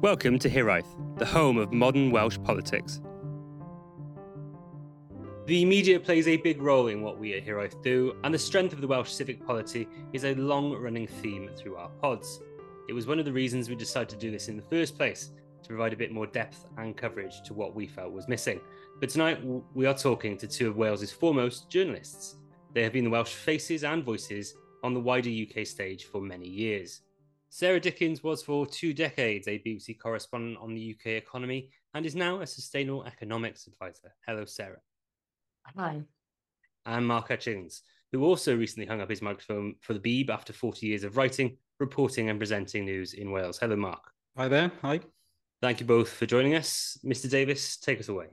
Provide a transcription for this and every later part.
Welcome to Hiraeth, the home of modern Welsh politics. The media plays a big role in what we at Hiraeth do, and the strength of the Welsh civic polity is a long running theme through our pods. It was one of the reasons we decided to do this in the first place, to provide a bit more depth and coverage to what we felt was missing. But tonight, we are talking to two of Wales's foremost journalists. They have been the Welsh faces and voices on the wider UK stage for many years. Sarah Dickins was for two decades a BBC correspondent on the UK economy and is now a sustainable economics advisor. Hello, Sarah. Hi. And Mark Hutchings, who also recently hung up his microphone for the Beeb after 40 years of writing, reporting, and presenting news in Wales. Hello, Mark. Hi there. Hi. Thank you both for joining us. Mr. Davis, take us away.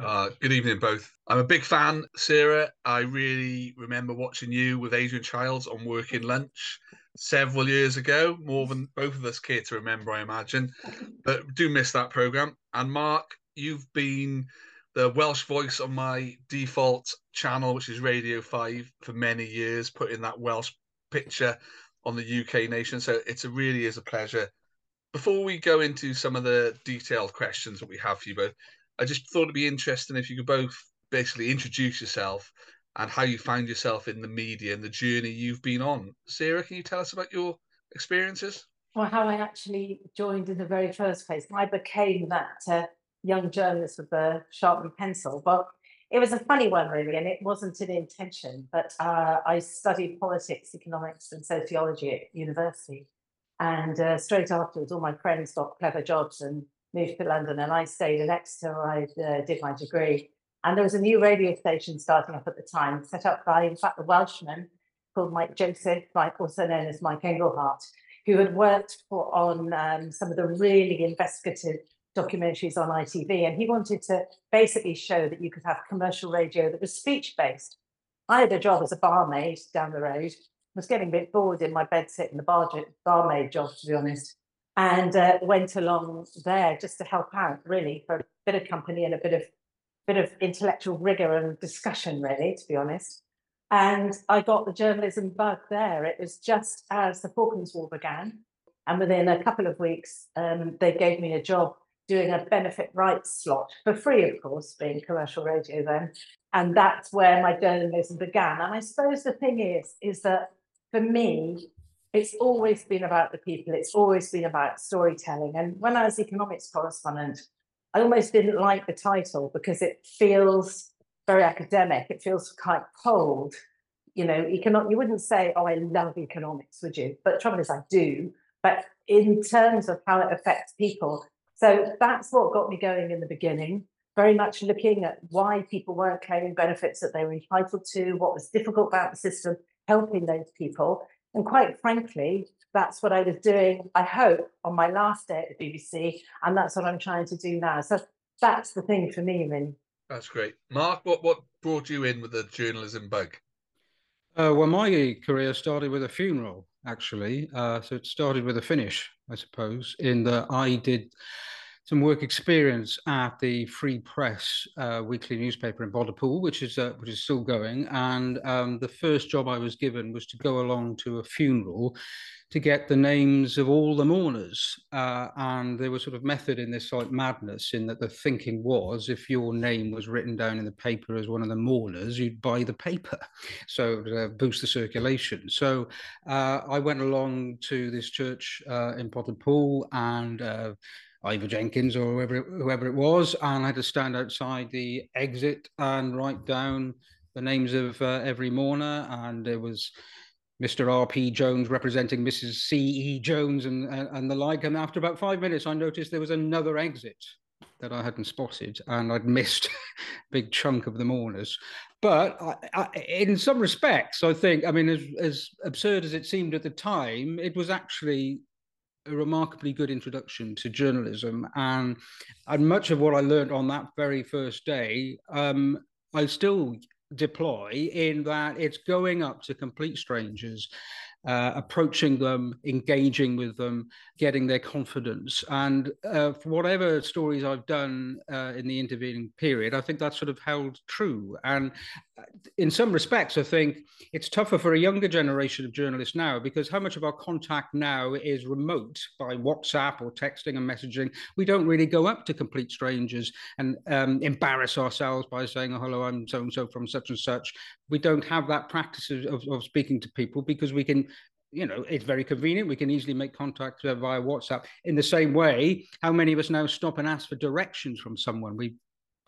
Uh, good evening, both. I'm a big fan, Sarah. I really remember watching you with Adrian Chiles on Working Lunch several years ago, more than both of us care to remember, I imagine. But do miss that program. And Mark, you've been the Welsh voice on my default channel, which is Radio 5, for many years, putting that Welsh picture on the UK nation. So it's a really is a pleasure. Before we go into some of the detailed questions that we have for you both, I just thought it'd be interesting if you could both basically introduce yourself and how you find yourself in the media and the journey you've been on. Sarah, can you tell us about your experiences? Well, how I actually joined in the very first place. I became that uh, young journalist with the sharpened pencil, but it was a funny one, really, and it wasn't an intention. But uh, I studied politics, economics, and sociology at university. And uh, straight afterwards, all my friends got clever jobs and moved to London, and I stayed in Exeter I uh, did my degree. And there was a new radio station starting up at the time, set up by, in fact, the Welshman called Mike Joseph, Mike, also known as Mike Engelhardt, who had worked for, on um, some of the really investigative documentaries on ITV. And he wanted to basically show that you could have commercial radio that was speech based. I had a job as a barmaid down the road, was getting a bit bored in my bed sitting the bar, barmaid job, to be honest, and uh, went along there just to help out, really, for a bit of company and a bit of bit of intellectual rigor and discussion, really, to be honest. And I got the journalism bug there. It was just as the Falklands War began. And within a couple of weeks, um, they gave me a job doing a benefit rights slot for free, of course, being commercial radio then. And that's where my journalism began. And I suppose the thing is, is that for me, it's always been about the people, it's always been about storytelling. And when I was economics correspondent, I almost didn't like the title because it feels very academic. It feels quite cold. You know, economic. You wouldn't say, "Oh, I love economics," would you? But the trouble is, I do. But in terms of how it affects people, so that's what got me going in the beginning. Very much looking at why people weren't claiming benefits that they were entitled to, what was difficult about the system, helping those people. And quite frankly, that's what I was doing, I hope, on my last day at the BBC. And that's what I'm trying to do now. So that's the thing for me, really. That's great. Mark, what, what brought you in with the journalism bug? Uh, well, my career started with a funeral, actually. Uh, so it started with a finish, I suppose, in that I did some work experience at the Free Press uh, weekly newspaper in Pontypool, which is uh, which is still going. And um, the first job I was given was to go along to a funeral to get the names of all the mourners. Uh, and there was sort of method in this like madness in that the thinking was if your name was written down in the paper as one of the mourners, you'd buy the paper. So to boost the circulation. So uh, I went along to this church uh, in Pontypool and uh, Ivor Jenkins or whoever whoever it was, and I had to stand outside the exit and write down the names of uh, every mourner, and there was Mr. R.P. Jones representing Mrs. C.E. Jones and, and, and the like. And after about five minutes, I noticed there was another exit that I hadn't spotted, and I'd missed a big chunk of the mourners. But I, I, in some respects, I think, I mean, as, as absurd as it seemed at the time, it was actually a remarkably good introduction to journalism, and and much of what I learned on that very first day, um, I still deploy in that it's going up to complete strangers uh, approaching them, engaging with them, getting their confidence. And uh, whatever stories I've done uh, in the intervening period, I think that sort of held true. And uh, in some respects, I think it's tougher for a younger generation of journalists now because how much of our contact now is remote by WhatsApp or texting and messaging. We don't really go up to complete strangers and um, embarrass ourselves by saying, oh, hello, I'm so and so from such and such. We don't have that practice of, of speaking to people because we can you know, it's very convenient. We can easily make contact via WhatsApp. In the same way, how many of us now stop and ask for directions from someone? We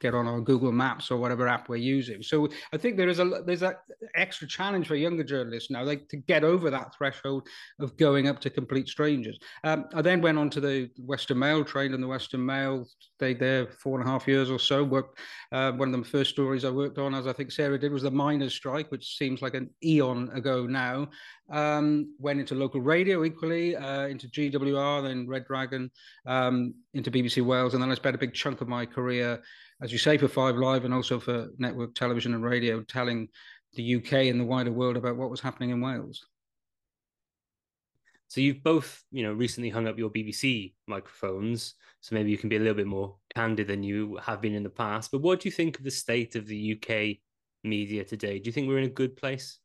get on our Google Maps or whatever app we're using. So I think there is a there's that extra challenge for younger journalists now, like to get over that threshold of going up to complete strangers. Um, I then went on to the Western Mail, trained in the Western Mail, stayed there four and a half years or so. Worked uh, one of the first stories I worked on, as I think Sarah did, was the miners' strike, which seems like an eon ago now. Um, went into local radio equally, uh, into GWR, then Red Dragon, um, into BBC Wales, and then I spent a big chunk of my career as you say, for Five Live and also for network television and radio, telling the UK and the wider world about what was happening in Wales. So you've both, you know, recently hung up your BBC microphones, so maybe you can be a little bit more candid than you have been in the past. But what do you think of the state of the UK media today? Do you think we're in a good place?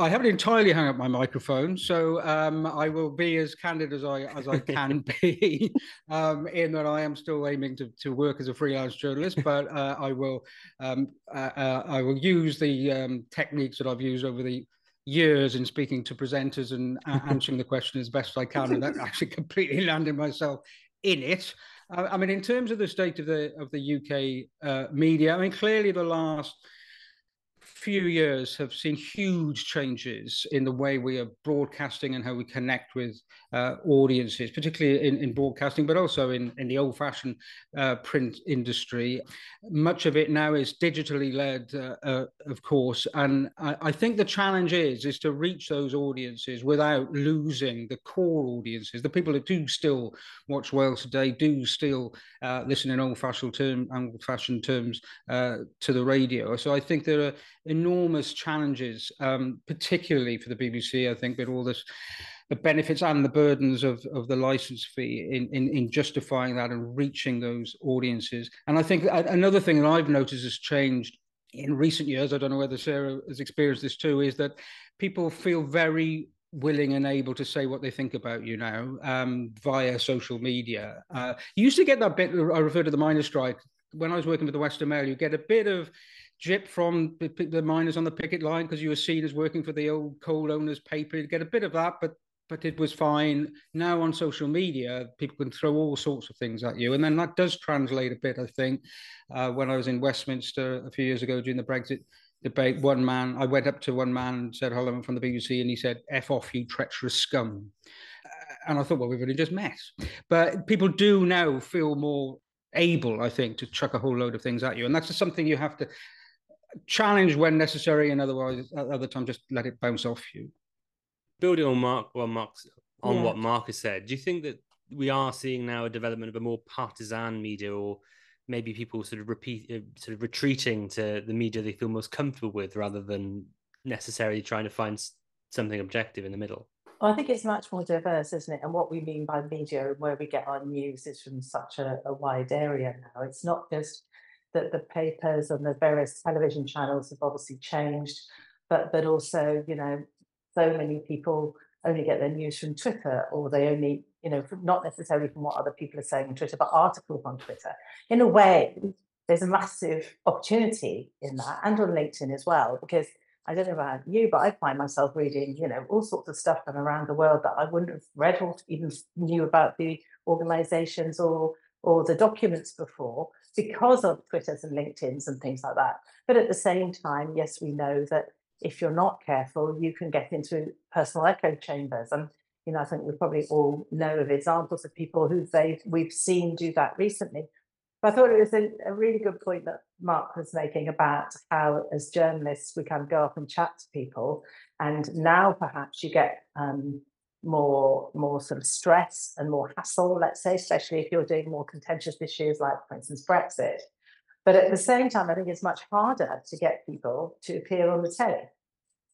I haven't entirely hung up my microphone, so um, I will be as candid as I as I can be. um, in that I am still aiming to, to work as a freelance journalist, but uh, I will um, uh, uh, I will use the um, techniques that I've used over the years in speaking to presenters and answering the question as best I can, and that actually completely landed myself in it. Uh, I mean, in terms of the state of the of the UK uh, media, I mean, clearly the last few years have seen huge changes in the way we are broadcasting and how we connect with uh, audiences, particularly in, in broadcasting, but also in, in the old fashioned uh, print industry. Much of it now is digitally led, uh, uh, of course. And I, I, think the challenge is, is to reach those audiences without losing the core audiences, the people that do still watch Wales today, do still uh, listen in old fashioned term, old fashioned terms uh, to the radio. So I think there are enormous challenges, um, particularly for the BBC. I think with all this, the benefits and the burdens of, of the license fee in, in, in justifying that and reaching those audiences. And I think another thing that I've noticed has changed in recent years, I don't know whether Sarah has experienced this too, is that people feel very willing and able to say what they think about you now um, via social media. Uh, you used to get that bit, I refer to the miners' strike, when I was working for the Western Mail, you get a bit of jip from the, miners on the picket line because you were seen as working for the old coal owners paper. You get a bit of that, but but it was fine. Now on social media, people can throw all sorts of things at you, and then that does translate a bit. I think uh, when I was in Westminster a few years ago during the Brexit debate, one man I went up to one man and said, "Hello, I'm from the BBC," and he said, "F off, you treacherous scum." Uh, and I thought, well, we've only just met. But people do now feel more able, I think, to chuck a whole load of things at you, and that's just something you have to challenge when necessary, and otherwise, at other times, just let it bounce off you. Building on Mark, well, Mark's on yeah. what Mark has said, do you think that we are seeing now a development of a more partisan media, or maybe people sort of repeat, uh, sort of retreating to the media they feel most comfortable with, rather than necessarily trying to find something objective in the middle? Well, I think it's much more diverse, isn't it? And what we mean by media and where we get our news is from such a, a wide area now. It's not just that the papers and the various television channels have obviously changed, but but also, you know, so many people only get their news from Twitter or they only, you know, not necessarily from what other people are saying on Twitter, but articles on Twitter. In a way, there's a massive opportunity in that and on LinkedIn as well, because I don't know about you, but I find myself reading, you know, all sorts of stuff from around the world that I wouldn't have read or even knew about the organizations or or the documents before because of Twitters and LinkedIn's and things like that. But at the same time, yes, we know that if you're not careful, you can get into personal echo chambers. And you know, I think we probably all know of examples of people who they we've seen do that recently. But I thought it was a, a, really good point that Mark was making about how, as journalists, we kind of go up and chat to people, and now perhaps you get um, more more sort of stress and more hassle, let's say, especially if you're doing more contentious issues like, for instance, Brexit. But at the same time, I think it's much harder to get people to appear on the telly.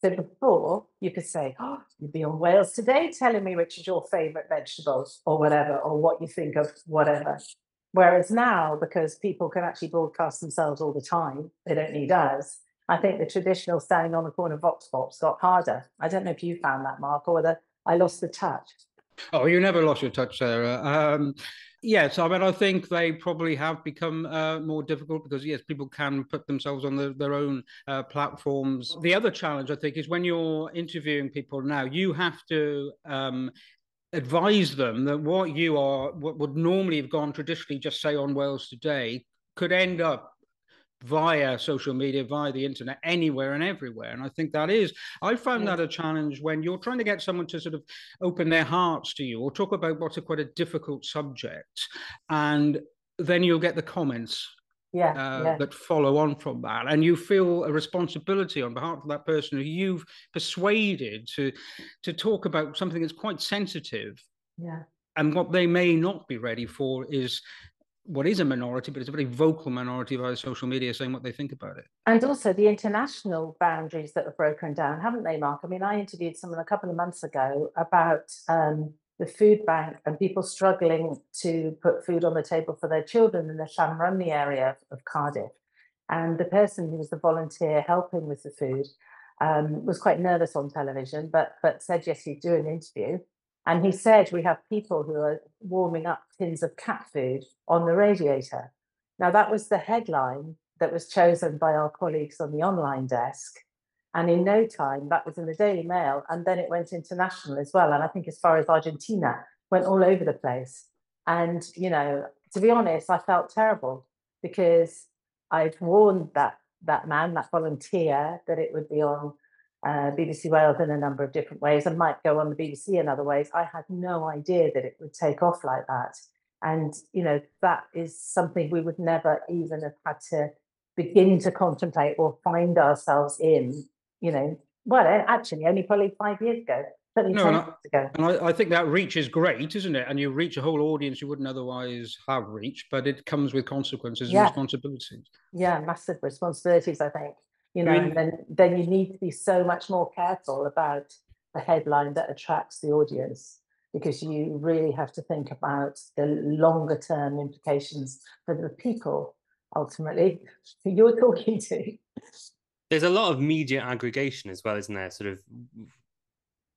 So before you could say, oh, you'd be on Wales today telling me which is your favourite vegetables or whatever, or what you think of whatever. Whereas now, because people can actually broadcast themselves all the time, they don't need us. I think the traditional standing on the corner vox pops got harder. I don't know if you found that, Mark, or whether I lost the touch. Oh, you never lost your touch, Sarah. Um, yes, I mean, I think they probably have become uh, more difficult because, yes, people can put themselves on the, their own uh, platforms. The other challenge, I think, is when you're interviewing people now, you have to um, advise them that what you are, what would normally have gone traditionally, just say on Wales Today, could end up via social media, via the internet, anywhere and everywhere. And I think that is, I found that a challenge when you're trying to get someone to sort of open their hearts to you or talk about what's a quite a difficult subject. And then you'll get the comments yeah, uh, yeah, that follow on from that. And you feel a responsibility on behalf of that person who you've persuaded to to talk about something that's quite sensitive. Yeah. And what they may not be ready for is what is a minority, but it's a very vocal minority via social media saying what they think about it. And also the international boundaries that have broken down, haven't they, Mark? I mean, I interviewed someone a couple of months ago about um, the food bank and people struggling to put food on the table for their children in the Llanrumney area of Cardiff. And the person who was the volunteer helping with the food um, was quite nervous on television, but but said yes, he'd do an interview. And he said, We have people who are warming up tins of cat food on the radiator. Now, that was the headline that was chosen by our colleagues on the online desk. And in no time, that was in the Daily Mail. And then it went international as well. And I think as far as Argentina, went all over the place. And, you know, to be honest, I felt terrible because I'd warned that that man, that volunteer, that it would be on uh, BBC Wales in a number of different ways and might go on the BBC in other ways. I had no idea that it would take off like that. And, you know, that is something we would never even have had to begin to contemplate or find ourselves in, you know, well, actually, only probably five years ago. No, and, I, and I, I, think that reach is great, isn't it? And you reach a whole audience you wouldn't otherwise have reached, but it comes with consequences yeah. and responsibilities. Yeah, massive responsibilities, I think you know, I mean, and then then you need to be so much more careful about the headline that attracts the audience because you really have to think about the longer term implications for the people ultimately who you're talking to. There's a lot of media aggregation as well, isn't there? Sort of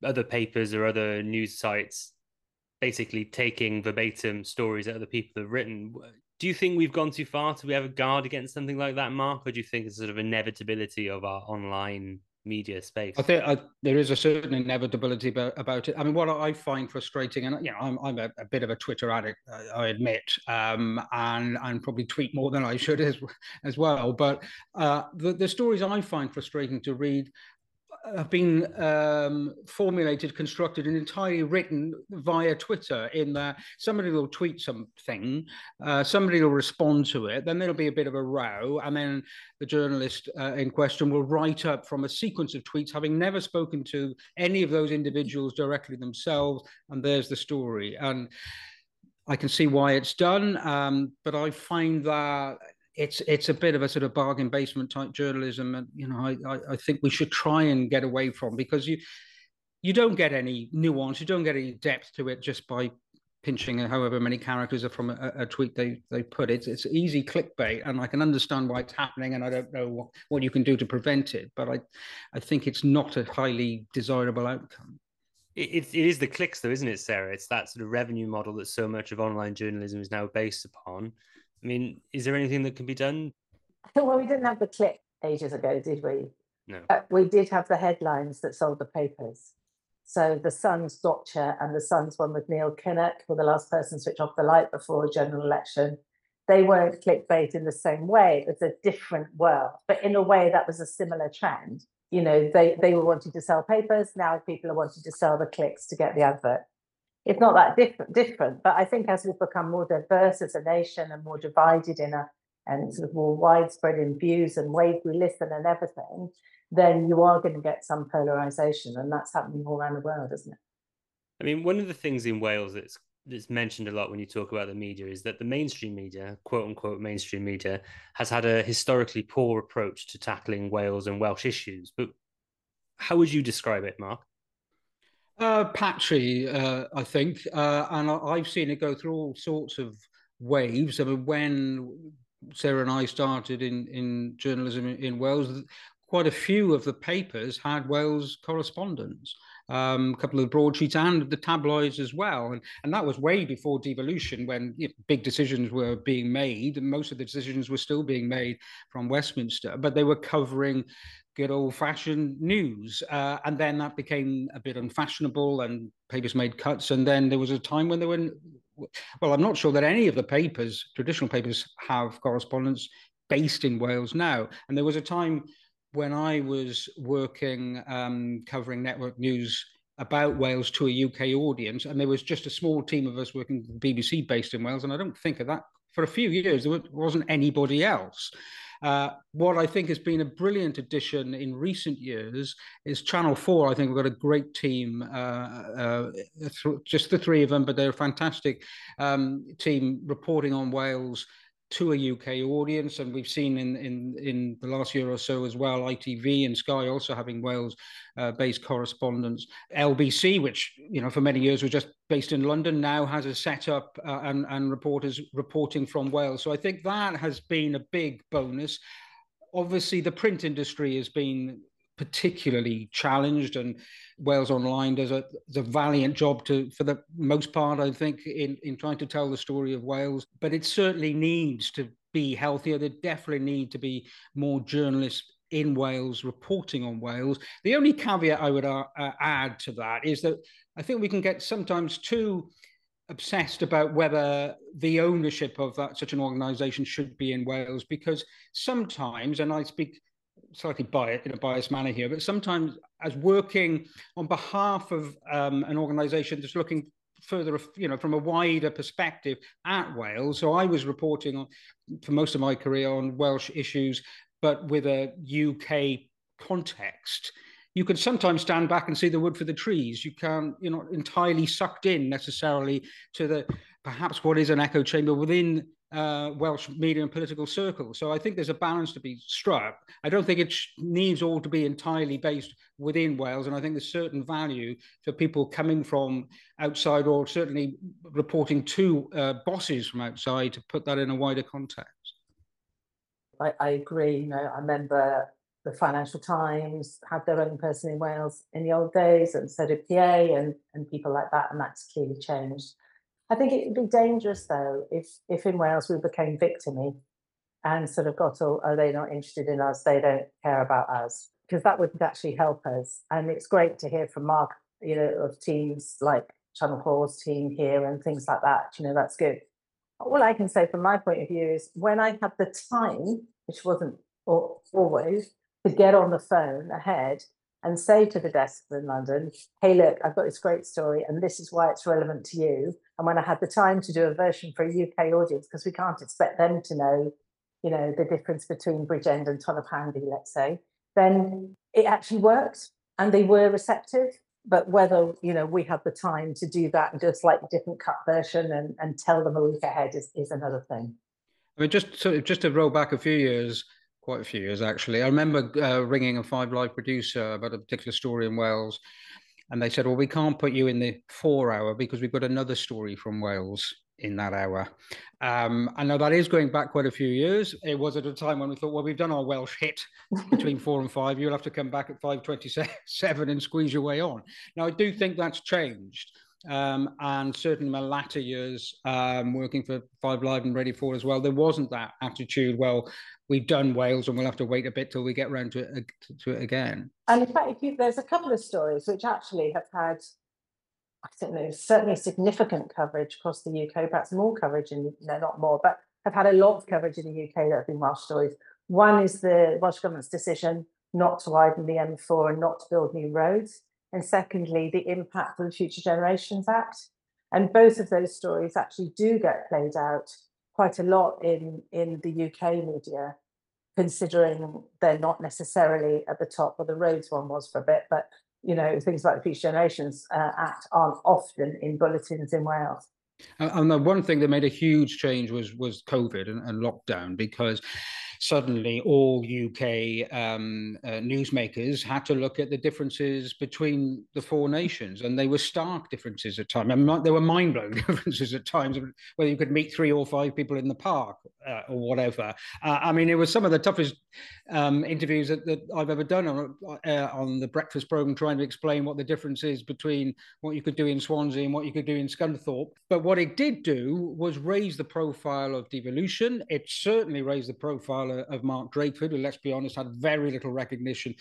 other papers or other news sites basically taking verbatim stories that other people have written do you think we've gone too far? Have a guard against something like that, Mark, or do you think it's sort of inevitability of our online media space? I think I, there is a certain inevitability about, it. I mean, what I find frustrating, and you know, I'm, I'm a, a bit of a Twitter addict, I admit, um, and and probably tweet more than I should as as well. But uh, the the stories I find frustrating to read have been um, formulated, constructed, and entirely written via Twitter. In that somebody will tweet something, uh, somebody will respond to it, then there'll be a bit of a row, and then the journalist uh, in question will write up from a sequence of tweets, having never spoken to any of those individuals directly themselves, and there's the story. And I can see why it's done, um, but I find that it's it's a bit of a sort of bargain basement type journalism, and you know, I, I think we should try and get away from because you you don't get any nuance, you don't get any depth to it just by pinching however many characters are from a, a, tweet they they put. It's it's easy clickbait, and I can understand why it's happening, and I don't know what, what you can do to prevent it, but I I think it's not a highly desirable outcome. It, it is the clicks, though, isn't it, Sarah? It's that sort of revenue model that so much of online journalism is now based upon. I mean, is there anything that can be done? Well, we didn't have the clip ages ago, did we? No. Uh, we did have the headlines that sold the papers. So the Sun's gotcha and the Sun's one with Neil Kinnock, who the last person to switch off the light before a general election. They weren't clickbait in the same way. It was a different world, but in a way that was a similar trend. You know, they they were wanting to sell papers. Now people are wanting to sell the clicks to get the advert it's not that different different but i think as we've become more diverse as a nation and more divided in a and sort of more widespread in views and ways we listen and everything then you are going to get some polarization and that's happening all around the world isn't it i mean one of the things in wales that's that's mentioned a lot when you talk about the media is that the mainstream media, quote unquote mainstream media, has had a historically poor approach to tackling Wales and Welsh issues. But How would you describe it, Mark? Uh, patchy, uh, I think, uh, and I, have seen it go through all sorts of waves. I mean, when Sarah and I started in in journalism in, in Wales, quite a few of the papers had Wales correspondents um, a couple of the broadsheets and the tabloids as well. And, and that was way before devolution when you know, big decisions were being made. And most of the decisions were still being made from Westminster, but they were covering good old fashioned news. Uh, and then that became a bit unfashionable and papers made cuts. And then there was a time when there were, well, I'm not sure that any of the papers, traditional papers, have correspondents based in Wales now. And there was a time when I was working um, covering network news about Wales to a UK audience, and there was just a small team of us working BBC based in Wales, and I don't think of that for a few years. There wasn't anybody else. Uh, what I think has been a brilliant addition in recent years is Channel 4. I think we've got a great team, uh, uh, th- just the three of them, but they're a fantastic um, team reporting on Wales to a UK audience, and we've seen in in in the last year or so as well, ITV and Sky also having Wales-based uh, correspondents. LBC, which you know for many years was just based in London, now has a setup uh, and and reporters reporting from Wales. So I think that has been a big bonus. Obviously, the print industry has been particularly challenged and Wales Online does a, does a valiant job to, for the most part, I think, in, in trying to tell the story of Wales. But it certainly needs to be healthier. There definitely need to be more journalists in Wales reporting on Wales. The only caveat I would uh, add to that is that I think we can get sometimes too obsessed about whether the ownership of that such an organisation should be in Wales because sometimes, and I speak slightly biased in a biased manner here, but sometimes as working on behalf of um, an organisation that's looking further, you know, from a wider perspective at Wales. So I was reporting on for most of my career on Welsh issues, but with a UK context. You can sometimes stand back and see the wood for the trees. You can't, you're not entirely sucked in necessarily to the perhaps what is an echo chamber within uh, Welsh media and political circles. So I think there's a balance to be struck. I don't think it needs all to be entirely based within Wales, and I think there's certain value for people coming from outside or certainly reporting to uh, bosses from outside to put that in a wider context. I, I agree. You know, I remember the Financial Times had their own person in Wales in the old days, and so did PA and, and people like that, and that's clearly changed. I think it would be dangerous though if if in Wales we became victimy and sort of got all, oh, are they not interested in us? They don't care about us because that wouldn't actually help us. And it's great to hear from Mark, you know, of teams like Channel 4's team here and things like that. You know, that's good. All I can say from my point of view is when I had the time, which wasn't always, to get on the phone ahead and say to the desk in London, hey, look, I've got this great story and this is why it's relevant to you. And when I had the time to do a version for a UK audience, because we can't expect them to know, you know, the difference between Bridgend and Tonypandy, let's say, then it actually worked and they were receptive. But whether, you know, we have the time to do that and do a slightly different cut version and, and tell them a week ahead is, is another thing. I mean, just so just to roll back a few years, quite a few years actually. I remember uh, ringing a Five Live producer about a particular story in Wales, and they said, "Well, we can't put you in the four hour because we've got another story from Wales in that hour." Um, I know that is going back quite a few years. It was at a time when we thought, "Well, we've done our Welsh hit between four and five. You'll have to come back at five twenty-seven and squeeze your way on." Now, I do think that's changed. Um, and certainly in my latter years um, working for Five Live and Radio 4 as well, there wasn't that attitude. Well, we've done Wales and we'll have to wait a bit till we get around to it, to it again. And in fact, you, there's a couple of stories which actually have had, I don't know, certainly significant coverage across the UK, perhaps more coverage in, no, not more, but have had a lot of coverage in the UK that have been Welsh stories. One is the Welsh Government's decision not to widen the M4 and not to build new roads. And secondly, the impact of the Future Generations Act. And both of those stories actually do get played out quite a lot in in the UK media, considering they're not necessarily at the top. Well, the roads one was for a bit, but you know things like the Future Generations uh, Act aren't often in bulletins in Wales. And the one thing that made a huge change was was COVID and, and lockdown because suddenly all UK um, uh, newsmakers had to look at the differences between the four nations, and they were stark differences at times. Mean, there were mind blowing differences at times, whether you could meet three or five people in the park uh, or whatever. Uh, I mean, it was some of the toughest um, interviews that, that, I've ever done on, uh, on the breakfast program, trying to explain what the difference is between what you could do in Swansea and what you could do in Scunthorpe. But what it did do was raise the profile of devolution. It certainly raised the profile of Mark Drakeford, who, let's be honest, had very little recognition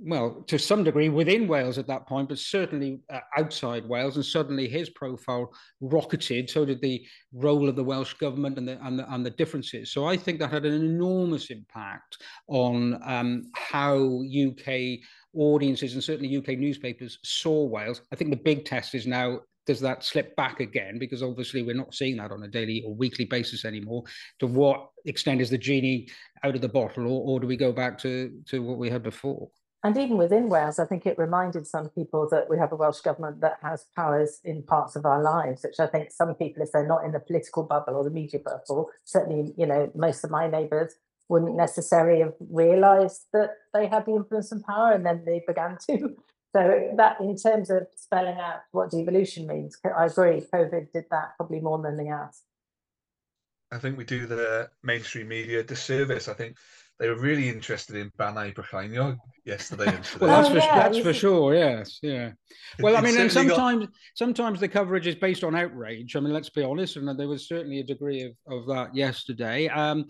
well, to some degree within Wales at that point, but certainly uh, outside Wales, and suddenly his profile rocketed. So did the role of the Welsh government and the and the, and the differences. So I think that had an enormous impact on um, how UK audiences and certainly UK newspapers saw Wales. I think the big test is now does that slip back again? Because obviously we're not seeing that on a daily or weekly basis anymore. To what extent is the genie out of the bottle, or, or do we go back to, to what we had before? And even within Wales, I think it reminded some people that we have a Welsh government that has powers in parts of our lives, which I think some people, if they're not in the political bubble or the media bubble, certainly, you know, most of my neighbours wouldn't necessarily have realised that they had the influence and power, and then they began to. So that, in terms of spelling out what devolution means, I agree. COVID did that probably more than anything else. I think we do the mainstream media disservice. I think they were really interested in Bannau Brycheiniog yesterday. And well, that's, oh, for, yeah, that's for sure. Yes, yeah. Well, I mean, and sometimes got... sometimes the coverage is based on outrage. I mean, let's be honest, and there was certainly a degree of, of that yesterday. Um,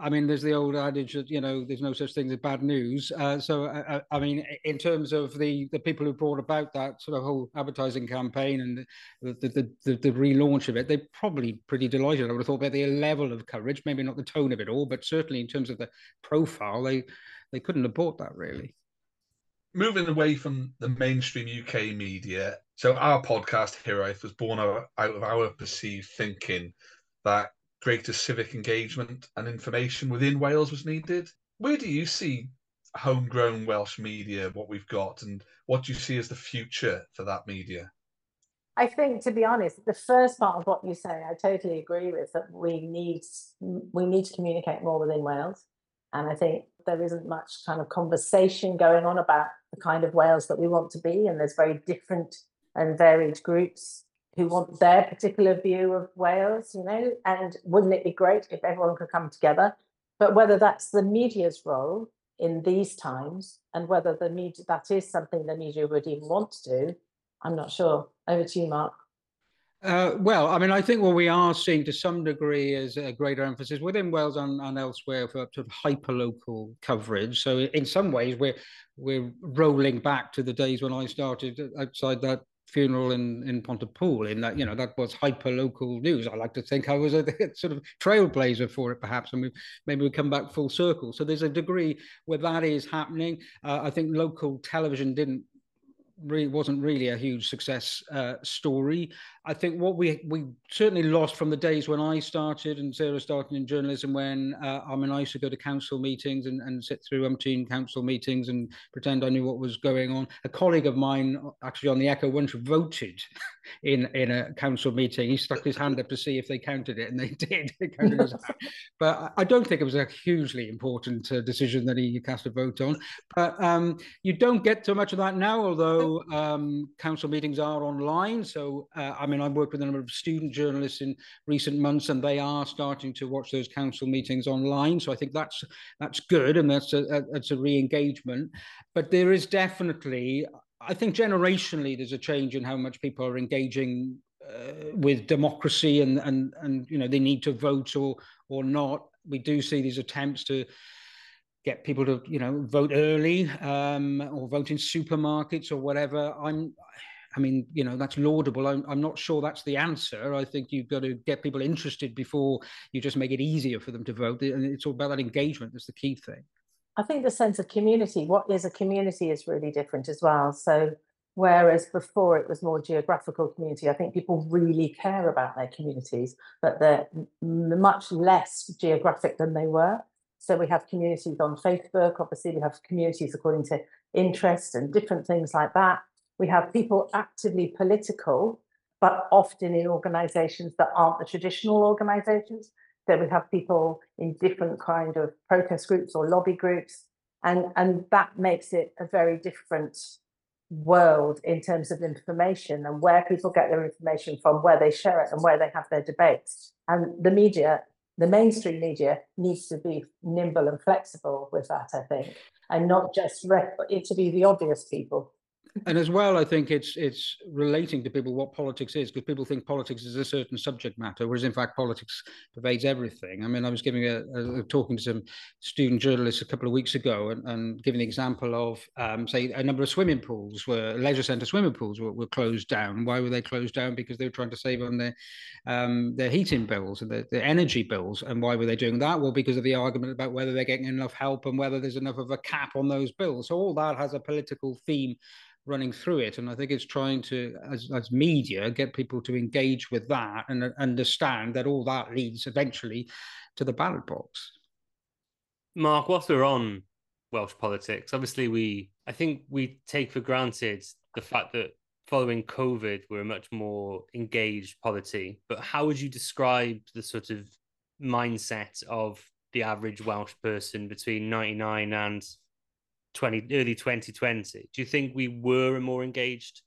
I mean, there's the old adage that you know there's no such thing as bad news. Uh, so, uh, uh I mean, in terms of the the people who brought about that sort of whole advertising campaign and the the, the, the relaunch of it, they're probably pretty delighted. I would have thought about the level of coverage, maybe not the tone of it all, but certainly in terms of the profile, they they couldn't have bought that really. Moving away from the mainstream UK media, so our podcast Hiraeth was born out of our perceived thinking that greater civic engagement and information within Wales was needed. Where do you see homegrown Welsh media, what we've got, and what do you see as the future for that media? I think, to be honest, the first part of what you say, I totally agree with that we need we need to communicate more within Wales, and I think there isn't much kind of conversation going on about the kind of Wales that we want to be, and there's very different and varied groups who want their particular view of Wales, you know, and wouldn't it be great if everyone could come together? But whether that's the media's role in these times and whether the media that is something the media would even want to do, I'm not sure. Over to you, Mark. Uh, well, I mean, I think what we are seeing to some degree is a greater emphasis within Wales and, and elsewhere for sort of hyper-local coverage. So in some ways, we're we're rolling back to the days when I started outside that funeral in in Pontypool in that you know that was hyper local news. I like to think I was a sort of trailblazer for it perhaps and we maybe we come back full circle. So there's a degree where that is happening. Uh, I think local television didn't really wasn't really a huge success uh, story. I think what we we certainly lost from the days when I started and Sarah started in journalism when uh, I mean I used to go to council meetings and, and sit through umpteen council meetings and pretend I knew what was going on. A colleague of mine actually on the Echo once voted in in a council meeting. He stuck his hand up to see if they counted it and they did. but I don't think it was a hugely important uh, decision that he cast a vote on. But um, you don't get so much of that now, although um, council meetings are online. So, uh, I mean, I've worked with a number of student journalists in recent months, and they are starting to watch those council meetings online. So, I think that's that's good, and that's a, a that's a re-engagement. But there is definitely, I think, generationally, there's a change in how much people are engaging uh, with democracy, and and and you know they need to vote or or not. We do see these attempts to get people to you know vote early um, or vote in supermarkets or whatever. I'm I mean, you know, that's laudable. I'm, I'm not sure that's the answer. I think you've got to get people interested before you just make it easier for them to vote. And it's all about that engagement. That's the key thing. I think the sense of community, what is a community, is really different as well. So, whereas before it was more geographical community, I think people really care about their communities, but they're much less geographic than they were. So we have communities on Facebook, obviously, we have communities according to interest and different things like that. We have people actively political, but often in organizations that aren't the traditional organizations. So we have people in different kind of protest groups or lobby groups, and and that makes it a very different world in terms of information and where people get their information from, where they share it, and where they have their debates. And the media, the mainstream media, needs to be nimble and flexible with that, I think, and not just rec- interview the obvious people and as well, I think it's it's relating to people what politics is, because people think politics is a certain subject matter, whereas in fact politics pervades everything. I mean, I was giving a, a talking to some student journalists a couple of weeks ago, and, and giving the example of um, say a number of swimming pools, were leisure centre swimming pools were, were, closed down. Why were they closed down? Because they were trying to save on their um, their heating bills and their, their energy bills. And why were they doing that? Well, because of the argument about whether they're getting enough help and whether there's enough of a cap on those bills. So all that has a political theme running through it. And I think it's trying to, as, as media, get people to engage with that and uh, understand that all that leads eventually to the ballot box. Mark, whilst we're on Welsh politics, obviously we, I think we take for granted the fact that following COVID, we're a much more engaged polity. But how would you describe the sort of mindset of the average Welsh person between 99 and 20 early 2020 do you think we were a more engaged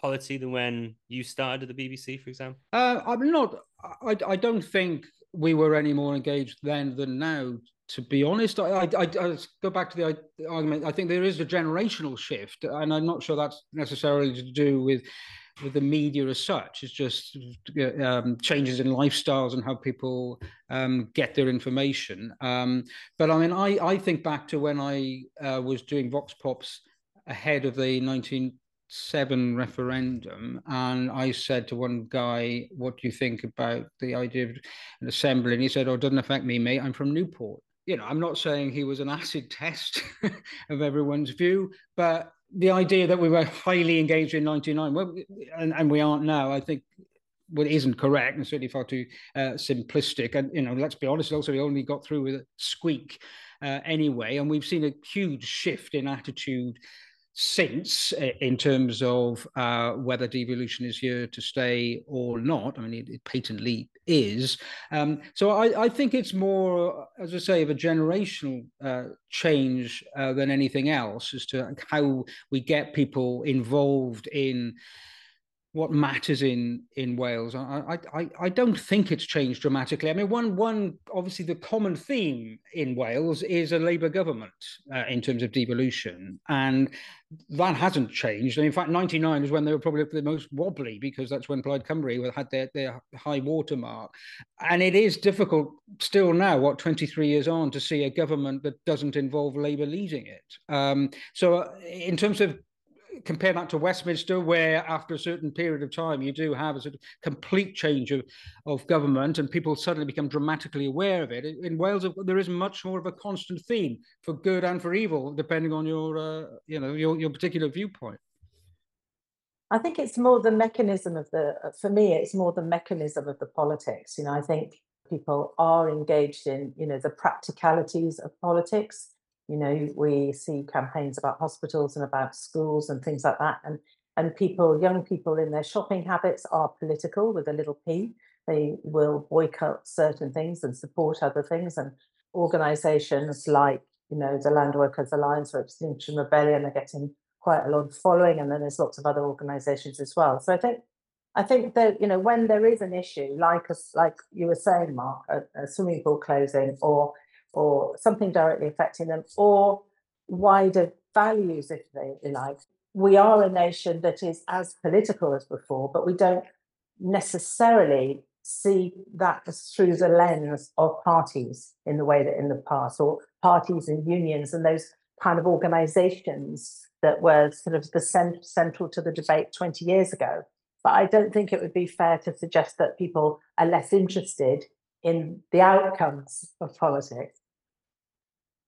polity than when you started at the bbc for example? Uh, i'm not I, I don't think we were any more engaged then than now to be honest. I, I, I, I go back to the argument i think there is a generational shift and i'm not sure that's necessarily to do with with the media as such. It's just um, changes in lifestyles and how people um, get their information. Um, but I mean, I, I think back to when I uh, was doing Vox Pops ahead of the 1907 referendum, and I said to one guy, "What do you think about the idea of an assembly?" And he said, "Oh, it doesn't affect me, mate. I'm from Newport." You know, I'm not saying he was an acid test of everyone's view, but the idea that we were highly engaged in 99 well, and, and we aren't now i think well, isn't correct and certainly far too uh, simplistic and you know let's be honest also we only got through with a squeak uh, anyway and we've seen a huge shift in attitude since uh, in terms of uh, whether devolution is here to stay or not. I mean, it, it patently is. Um, so I, I, think it's more, as I say, of a generational uh, change uh, than anything else as to how we get people involved in what matters in in Wales. I, I I don't think it's changed dramatically. I mean, one one obviously the common theme in Wales is a Labour government uh, in terms of devolution, and that hasn't changed. And in fact, ninety nine is when they were probably the most wobbly because that's when Plaid Cymru had their their high water mark, and it is difficult still now, what twenty three years on, to see a government that doesn't involve Labour leading it. Um, so, uh, in terms of compare that to Westminster, where after a certain period of time you do have a sort of complete change of, of government and people suddenly become dramatically aware of it. In Wales, there is much more of a constant theme for good and for evil, depending on your, uh, you know, your, your particular viewpoint. I think it's more the mechanism of the, for me, it's more the mechanism of the politics. You know, I think people are engaged in, you know, the practicalities of politics you know, we see campaigns about hospitals and about schools and things like that. And and people, young people in their shopping habits are political with a little p. They will boycott certain things and support other things. And organizations like, you know, the Land Workers Alliance for Extinction Rebellion are getting quite a lot of following. And then there's lots of other organizations as well. So I think I think that you know when there is an issue like us, like you were saying, Mark, a, a swimming pool closing or or something directly affecting them, or wider values, if they, like. We are a nation that is as political as before, but we don't necessarily see that through the lens of parties in the way that in the past, or parties and unions and those kind of organizations that were sort of the cent- central to the debate 20 years ago. But I don't think it would be fair to suggest that people are less interested in the outcomes of politics.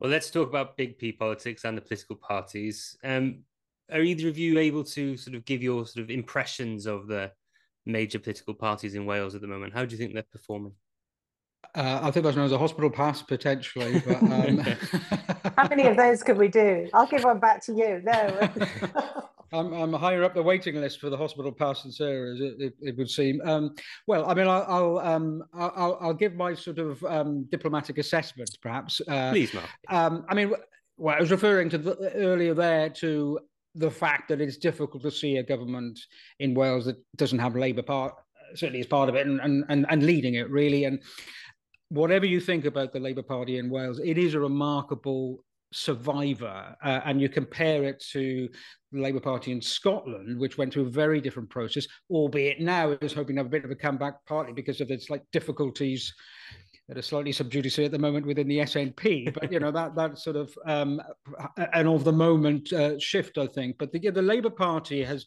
Well, let's talk about big P politics and the political parties. Um, are either of you able to sort of give your sort of impressions of the major political parties in Wales at the moment? How do you think they're performing? Uh, I think that's known as a hospital pass potentially. But, um... How many of those could we do? I'll give one back to you. No. I'm, I'm higher up the waiting list for the hospital pass and Sarah, it, it, it, would seem. Um, well, I mean, I'll I'll, um, I'll, I'll give my sort of um, diplomatic assessment, perhaps. Uh, Please, Mark. Um, I mean, well, I was referring to the, earlier there to the fact that it's difficult to see a government in Wales that doesn't have Labour part certainly as part of it and, and and and leading it really and whatever you think about the Labour Party in Wales, it is a remarkable survivor uh, and you compare it to the Labour Party in Scotland, which went through a very different process, albeit now is hoping to have a bit of a comeback, partly because of its like difficulties that are slightly subjudice at the moment within the SNP. But you know that that sort of um, an of the moment uh, shift, I think. But the the Labour Party has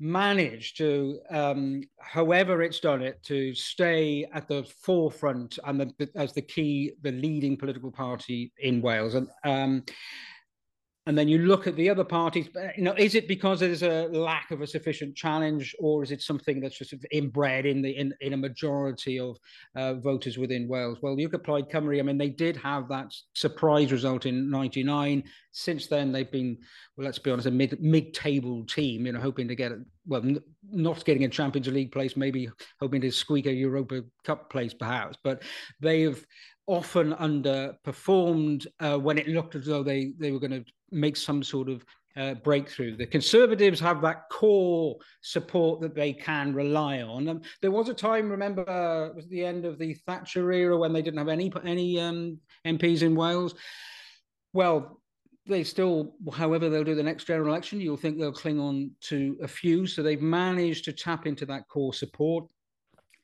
managed to, um, however it's done it, to stay at the forefront and the, as the key, the leading political party in Wales. And um, and then you look at the other parties you know is it because there's a lack of a sufficient challenge or is it something that's just inbred in the in, in a majority of uh, voters within wales? Well you could Plaid Cymru i mean they did have that surprise result in 99 since then they've been well let's be honest a mid mid-table team you know hoping to get well not getting a champions league place maybe hoping to squeak a europa cup place perhaps. But they've often underperformed uh, when it looked as though they, they were going to make some sort of uh, breakthrough. The Conservatives have that core support that they can rely on. Um, there was a time, remember, uh, was the end of the Thatcher era when they didn't have any any um, MPs in Wales. Well, they still, however, they'll do the next general election. You'll think they'll cling on to a few. So they've managed to tap into that core support.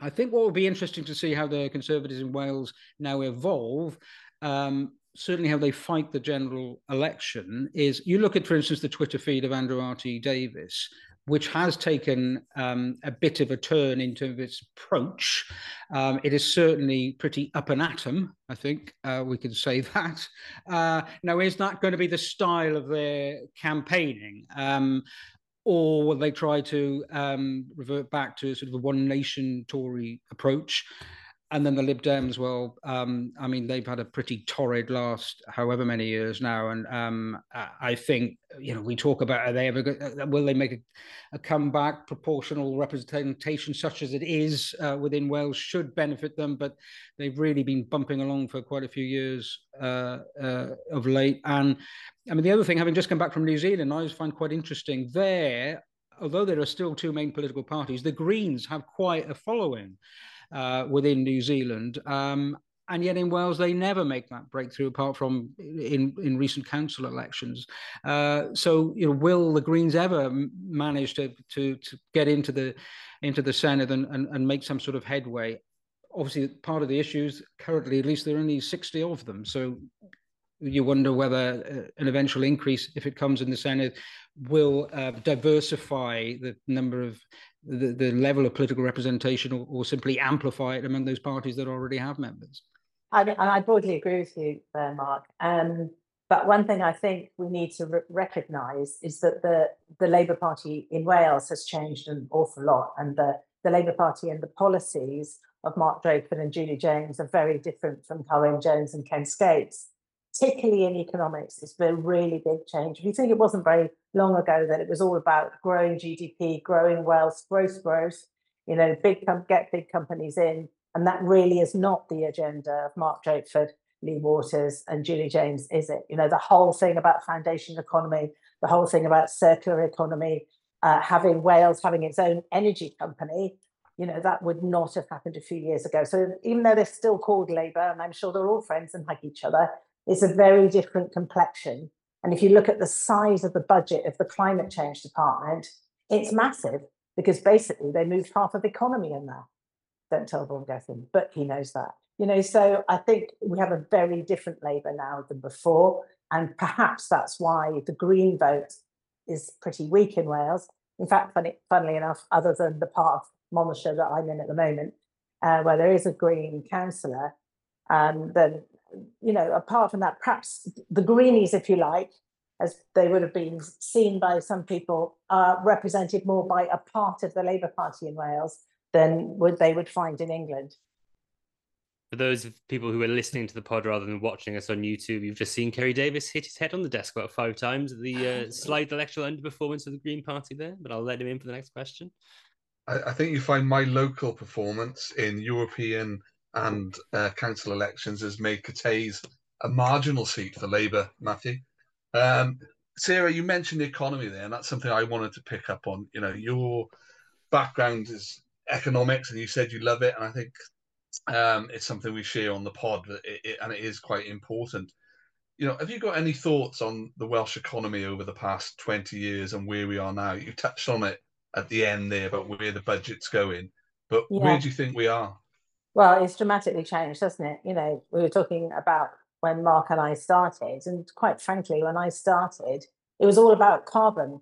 I think what will be interesting to see how the Conservatives in Wales now evolve. Um, certainly how they fight the general election is you look at, for instance, the Twitter feed of Andrew R.T. Davies, which has taken um, a bit of a turn in terms of its approach. Um, it is certainly pretty up and atom, I think uh, we can say that. Uh, now, is that going to be the style of their campaigning? Um, or will they try to um, revert back to sort of a one nation Tory approach? And then the Lib Dems, well, um, I mean, they've had a pretty torrid last however many years now, and um, I think you know we talk about are they ever uh, will they make a, a comeback? Proportional representation, such as it is uh, within Wales, should benefit them, but they've really been bumping along for quite a few years uh, uh, of late. And I mean, the other thing, having just come back from New Zealand, I always find quite interesting there. Although there are still two main political parties, the Greens have quite a following uh, within New Zealand. Um, and yet in Wales they never make that breakthrough apart from in in recent council elections. Uh, so you know, will the Greens ever manage to to to get into the into the Senedd and, and, and make some sort of headway? Obviously, part of the issues currently, at least, there are only sixty of them. So you wonder whether uh, an eventual increase, if it comes in the Senedd, will uh, diversify the number of the, the level of political representation or, or, simply amplify it among those parties that already have members. I, I broadly agree with you there, Mark. Um, but one thing I think we need to re- recognise is that the, the Labour Party in Wales has changed an awful lot, and the, the Labour Party and the policies of Mark Drakeford and Julie James are very different from Carwyn Jones and Ken Skates particularly in economics, it's been a really big change. If you think it wasn't very long ago that it was all about growing GDP, growing wealth, growth, growth, you know, big com- get big companies in, and that really is not the agenda of Mark Drakeford, Lee Waters, and Julie James, is it? You know, the whole thing about foundation economy, the whole thing about circular economy, uh, having Wales having its own energy company, you know, that would not have happened a few years ago. So even though they're still called Labour, and I'm sure they're all friends and like each other, it's a very different complexion. And if you look at the size of the budget of the climate change department, it's massive because basically they moved half of the economy in there. Don't tell Vaughan Gething, but he knows that. You know, so I think we have a very different Labour now than before. And perhaps that's why the Green vote is pretty weak in Wales. In fact, funny, funnily enough, other than the part of Monmouthshire that I'm in at the moment, uh, where there is a Green councillor, um, then you know, apart from that, perhaps the greenies, if you like, as they would have been seen by some people, are represented more by a part of the Labour Party in Wales than would they would find in England. For those people who are listening to the pod rather than watching us on YouTube, you've just seen Kerry Davis hit his head on the desk about five times at the uh, slight electoral underperformance of the Green Party there. But I'll let him in for the next question. I, I think you find my local performance in European and uh, council elections has made Cathays a marginal seat for Labour, Matthew. Um, Sarah, you mentioned the economy there, and that's something I wanted to pick up on. You know, your background is economics, and you said you love it, and I think um, it's something we share on the pod, it, it, and it is quite important. You know, have you got any thoughts on the Welsh economy over the past 20 years and where we are now? You touched on it at the end there about where the budget's going, but yeah. where do you think we are? Well, it's dramatically changed, doesn't it? You know, we were talking about when Mark and I started, and quite frankly, when I started, it was all about carbon.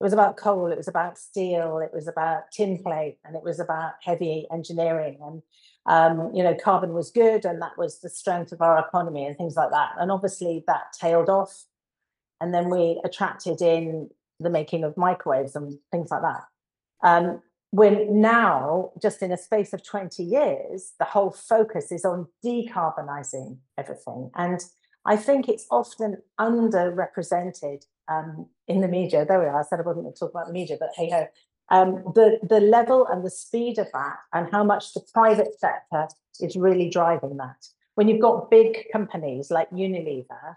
It was about coal, it was about steel, it was about tin plate, and it was about heavy engineering. And um, you know, carbon was good, and that was the strength of our economy and things like that. And obviously, that tailed off, and then we attracted in the making of microwaves and things like that. Um, when now, just in a space of 20 years, the whole focus is on decarbonizing everything. And I think it's often underrepresented um, in the media. There we are. I said I wasn't going to talk about the media, but hey ho. Um, the, the level and the speed of that, and how much the private sector is really driving that. When you've got big companies like Unilever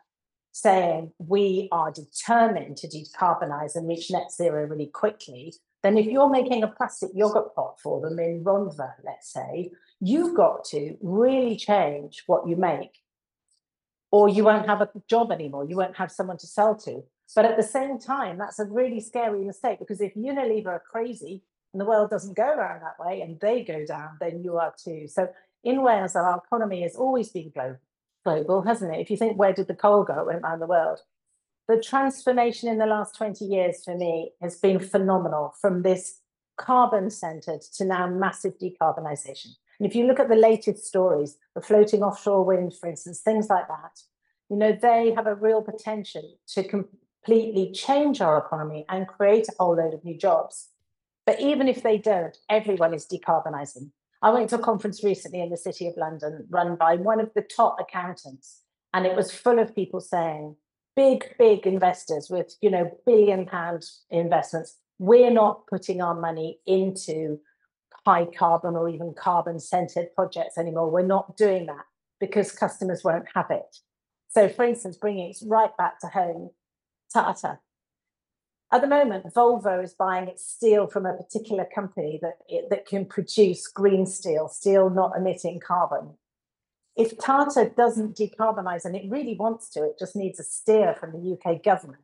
saying we are determined to decarbonize and reach net zero really quickly, then if you're making a plastic yogurt pot for them in Rhondda, let's say, you've got to really change what you make, or you won't have a job anymore. You won't have someone to sell to. But at the same time, that's a really scary mistake because if Unilever are crazy and the world doesn't go around that way and they go down, then you are too. So in Wales, our economy has always been global, global hasn't it? If you think where did the coal go, it went around the world the transformation in the last 20 years for me has been phenomenal from this carbon centered to now massive decarbonisation. And if you look at the latest stories, the floating offshore wind, for instance, things like that, you know, they have a real potential to completely change our economy and create a whole load of new jobs. But even if they don't, everyone is decarbonising. I went to a conference recently in the City of London run by one of the top accountants, and it was full of people saying, big, big investors with, you know, billion pound investments, we're not putting our money into high carbon or even carbon centered projects anymore. We're not doing that because customers won't have it. So, for instance, bringing it right back to home, Tata. At the moment, Volvo is buying its steel from a particular company that, it, that can produce green steel, steel not emitting carbon if Tata doesn't decarbonise, and it really wants to, it just needs a steer from the UK government,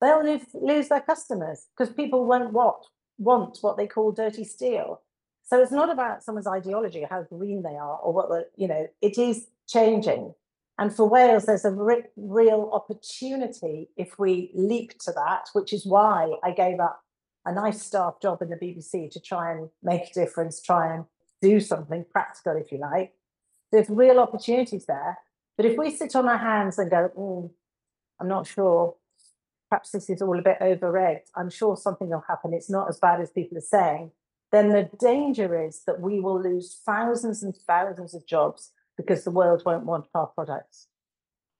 they'll lose, lose their customers because people won't what, want what they call dirty steel. So it's not about someone's ideology, how green they are, or what the, you know, it is changing. And for Wales, there's a re- real opportunity if we leap to that, which is why I gave up a nice staff job in the BBC to try and make a difference, try and do something practical, if you like there's real opportunities there. But if we sit on our hands and go, mm, I'm not sure, perhaps this is all a bit over I'm sure something will happen, it's not as bad as people are saying, then the danger is that we will lose thousands and thousands of jobs because the world won't want our products.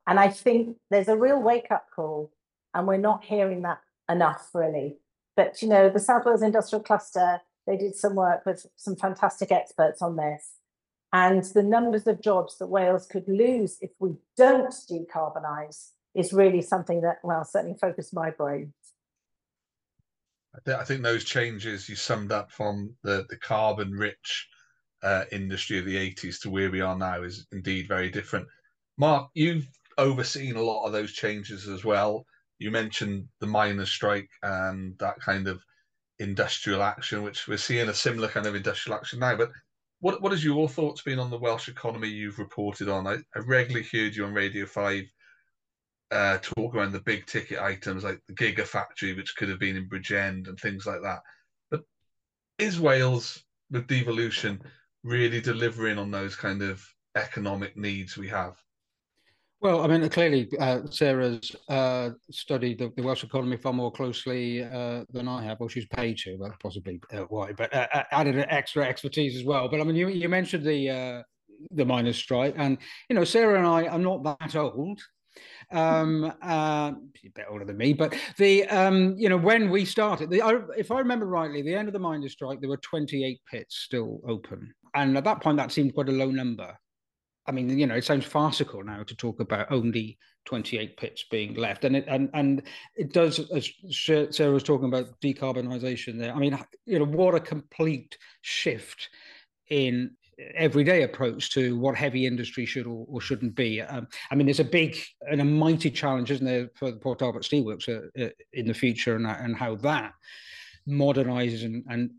And I think there's a real wake up call, and we're not hearing that enough, really. But, you know, the South Wales Industrial Cluster, they did some work with some fantastic experts on this and the numbers of jobs that Wales could lose if we don't decarbonise is really something that, well, certainly focused my brain. I think those changes you summed up from the, the carbon rich uh, industry of the 80s to where we are now is indeed very different. Mark, you've overseen a lot of those changes as well. You mentioned the miners' strike and that kind of industrial action, which we're seeing a similar kind of industrial action now. But what what has your thoughts been on the Welsh economy you've reported on? I, I regularly heard you on Radio Five uh, talk around the big ticket items like the Gigafactory, which could have been in Bridgend and things like that. But is Wales with devolution really delivering on those kind of economic needs we have? Well, I mean, clearly, uh, Sarah's uh, studied the, the, Welsh economy far more closely uh, than I have. Well, she's paid to, well, possibly uh, why, but uh, uh, added extra expertise as well. But I mean, you, you mentioned the the miners' strike. And you know, Sarah and I are not that old. Um, uh, a bit older than me, but the um, you know when we started, the, I, if I remember rightly, the end of the miners' strike, there were 28 pits still open, and at that point, that seemed quite a low number. I mean, you know, it sounds farcical now to talk about only 28 pits being left, and it and and it does. As Sarah was talking about decarbonisation, there. I mean, you know, what a complete shift in everyday approach to what heavy industry should or, or shouldn't be. Um, I mean, there's a big and a mighty challenge, isn't there, for the Port Talbot Steelworks uh, uh, in the future, and and how that modernizes and, and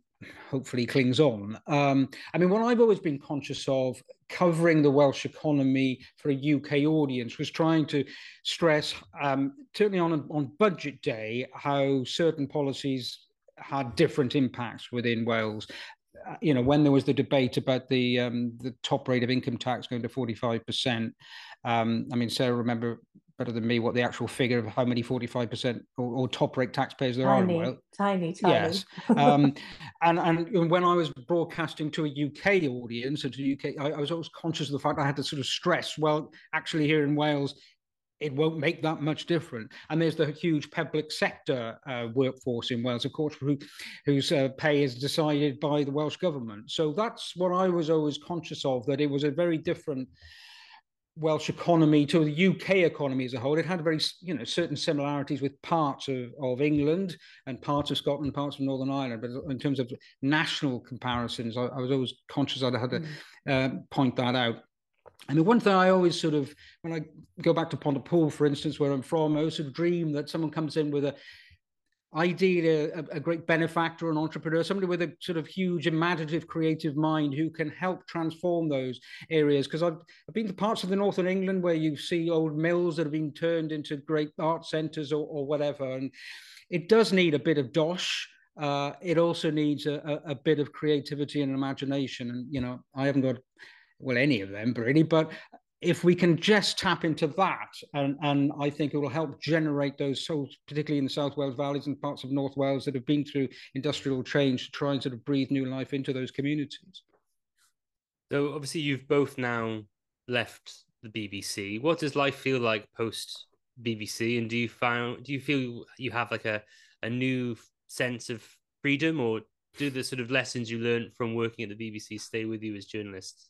hopefully clings on. Um, I mean, what I've always been conscious of covering the Welsh economy for a UK audience was trying to stress, um, certainly on, on budget day, how certain policies had different impacts within Wales. Uh, you know, when there was the debate about the um, the top rate of income tax going to 45%, um, I mean, Sarah, remember better than me what the actual figure of how many 45% or, or top rate taxpayers there tiny, are in Wales. Tiny, tiny. Yes. um, and, and when I was broadcasting to a UK audience and to UK, I, I was always conscious of the fact I had to sort of stress, well, actually here in Wales, it won't make that much difference. And there's the huge public sector uh, workforce in Wales, of course, who, whose uh, pay is decided by the Welsh government. So that's what I was always conscious of, that it was a very different Welsh economy to the UK economy as a whole. It had very, you know, certain similarities with parts of, of England and parts of Scotland, parts of Northern Ireland. But in terms of national comparisons, I, I was always conscious I had to mm. uh, point that out. I mean, one thing I always sort of, when I go back to Pontypool, for instance, where I'm from, I always sort of dream that someone comes in with a, ideally a, a, great benefactor, an entrepreneur, somebody with a sort of huge imaginative, creative mind who can help transform those areas. Because I've, I've been to parts of the northern England where you see old mills that have been turned into great art centres or, or whatever, and it does need a bit of dosh. Uh, it also needs a, a, a bit of creativity and imagination. And you know, I haven't got well any of them really, but if we can just tap into that, and, and I think it will help generate those souls, particularly in the South Wales valleys and parts of North Wales that have been through industrial change, to try and sort of breathe new life into those communities. So obviously, you've both now left the BBC. What does life feel like post BBC? And do you find do you feel you have like a a new sense of freedom, or do the sort of lessons you learned from working at the BBC stay with you as journalists?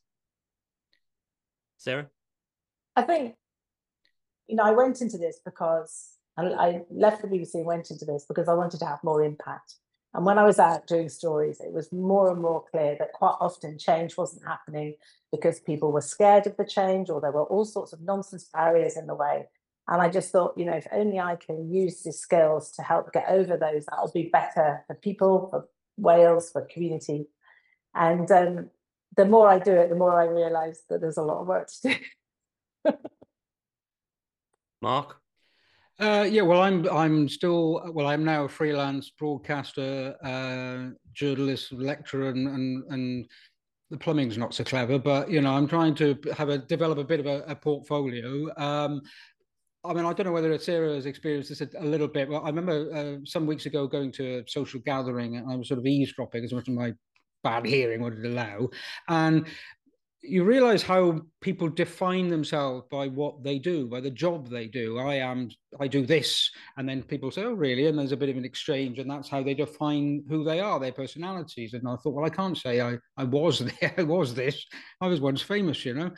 Sarah? I think, you know, I went into this because I, left the BBC and went into this because I wanted to have more impact. And when I was out doing stories, it was more and more clear that quite often change wasn't happening because people were scared of the change or there were all sorts of nonsense barriers in the way. And I just thought, you know, if only I can use these skills to help get over those, that'll be better for people, for Wales, for community. And um, the more I do it, the more I realize that there's a lot of work to do. Mark? Uh, yeah, well, I'm I'm still well. I'm now a freelance broadcaster, uh, journalist, lecturer, and, and and the plumbing's not so clever, but you know, I'm trying to have a develop a bit of a, a portfolio. Um, I mean, I don't know whether Sarah has experienced this a, a little bit. Well, I remember uh, some weeks ago going to a social gathering, and I was sort of eavesdropping as much as my bad hearing would allow, and you realize how people define themselves by what they do, by the job they do. I am, I do this, and then people say, "Oh, really?" And there's a bit of an exchange, and that's how they define who they are, their personalities. And I thought, well, I can't say I, I was there, I was this. I was once famous, you know.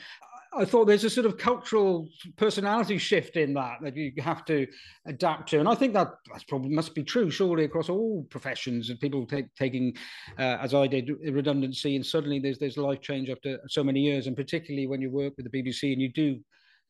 I thought there's a sort of cultural personality shift in that that you have to adapt to, and I think that that's probably must be true surely across all professions and people take, taking, uh, as I did, redundancy, and suddenly there's there's life change after so many years, and particularly when you work with the BBC and you do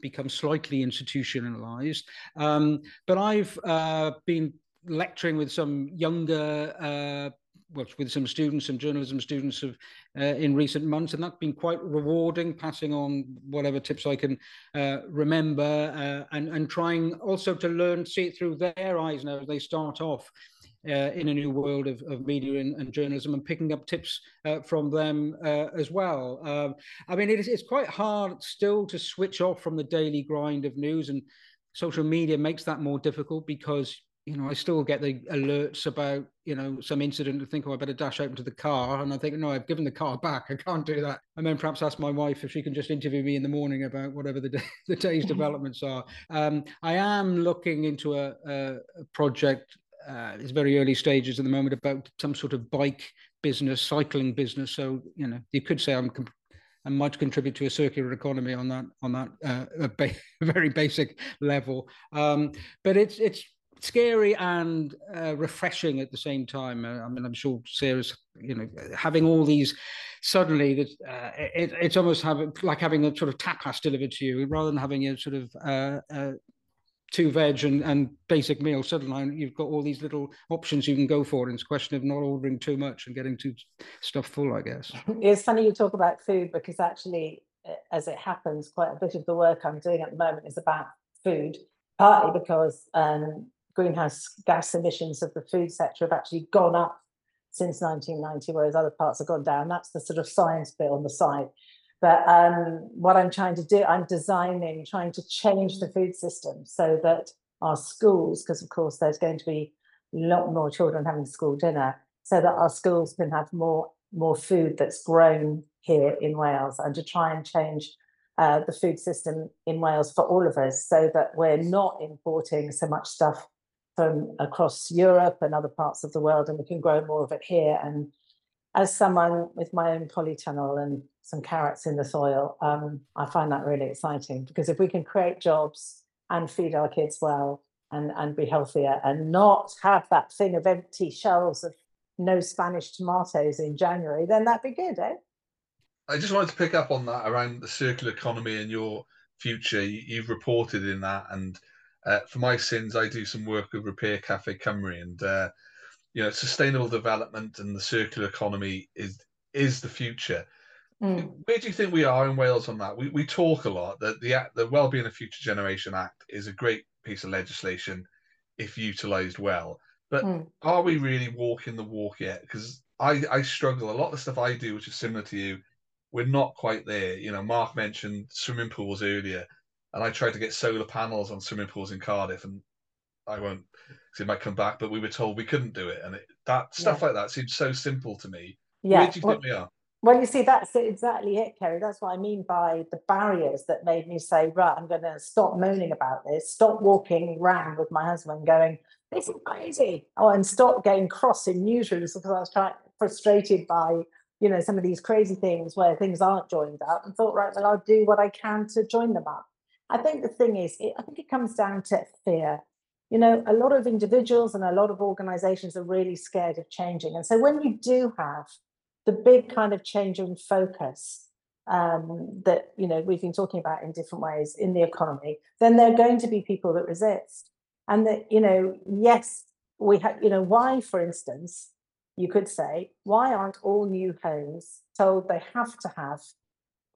become slightly institutionalized. Um, but I've uh, been lecturing with some younger uh, well, with some students, some journalism students have, uh, in recent months, and that's been quite rewarding, passing on whatever tips I can uh, remember uh, and, and trying also to learn, see it through their eyes now as they start off uh, in a new world of, of media and, and, journalism and picking up tips uh, from them as well. Um, I mean, it is, it's quite hard still to switch off from the daily grind of news, and social media makes that more difficult because you know, I still get the alerts about, you know, some incident to think, oh, I better dash out into the car. And I think, no, I've given the car back. I can't do that. And then perhaps ask my wife if she can just interview me in the morning about whatever the, day, the day's developments are. Um, I am looking into a, a, project. Uh, it's very early stages at the moment about some sort of bike business, cycling business. So, you know, you could say I'm and might contribute to a circular economy on that on that uh, a ba- very basic level. Um, but it's it's scary and uh, refreshing at the same time. Uh, I mean, I'm sure Sarah's, you know, having all these suddenly uh, it, it's almost having like having a sort of tapas delivered to you rather than having a sort of uh, uh, two veg and, and basic meal. Suddenly you've got all these little options you can go for. And it's a question of not ordering too much and getting too stuff full, I guess. It's funny you talk about food because actually, as it happens, quite a bit of the work I'm doing at the moment is about food partly because um, greenhouse gas emissions of the food sector have actually gone up since 1990, whereas other parts have gone down. That's the sort of science bit on the side. But um, what I'm trying to do, I'm designing, trying to change the food system so that our schools, because of course there's going to be a lot more children having school dinner, so that our schools can have more more food that's grown here in Wales, and to try and change uh, the food system in Wales for all of us, so that we're not importing so much stuff from across Europe and other parts of the world, and we can grow more of it here. And as someone with my own polytunnel and some carrots in the soil, um, I find that really exciting because if we can create jobs and feed our kids well and, and be healthier and not have that thing of empty shelves of no Spanish tomatoes in January, then that'd be good, eh? I just wanted to pick up on that around the circular economy and your future. You've reported in that and uh, for my sins, I do some work with Repair Cafe Cymru, and uh, you know, sustainable development and the circular economy is is the future. Mm. Where do you think we are in Wales on that? We we talk a lot that the the Wellbeing of Future Generation Act is a great piece of legislation if utilised well, but mm. are we really walking the walk yet? Because I I struggle a lot of the stuff I do, which is similar to you. We're not quite there. You know, Mark mentioned swimming pools earlier and I tried to get solar panels on swimming pools in Cardiff, and I won't because it might come back, but we were told we couldn't do it, and it, that stuff yeah. like that seems so simple to me. Yeah. Where do you well, think we are? Well, you see, that's exactly it, Kerry. That's what I mean by the barriers that made me say, right, I'm going to stop moaning about this, stop walking around with my husband going, this is crazy. Oh, and stop getting cross in newsrooms because I was trying, frustrated by, you know, some of these crazy things where things aren't joined up and thought, right, well, I'll do what I can to join them up. I think the thing is, it, I think it comes down to fear. You know, a lot of individuals and a lot of organizations are really scared of changing. And so when you do have the big kind of change in focus um, that, you know, we've been talking about in different ways in the economy, then there are going to be people that resist. And that, you know, yes, we have, you know, why, for instance, you could say, why aren't all new homes told they have to have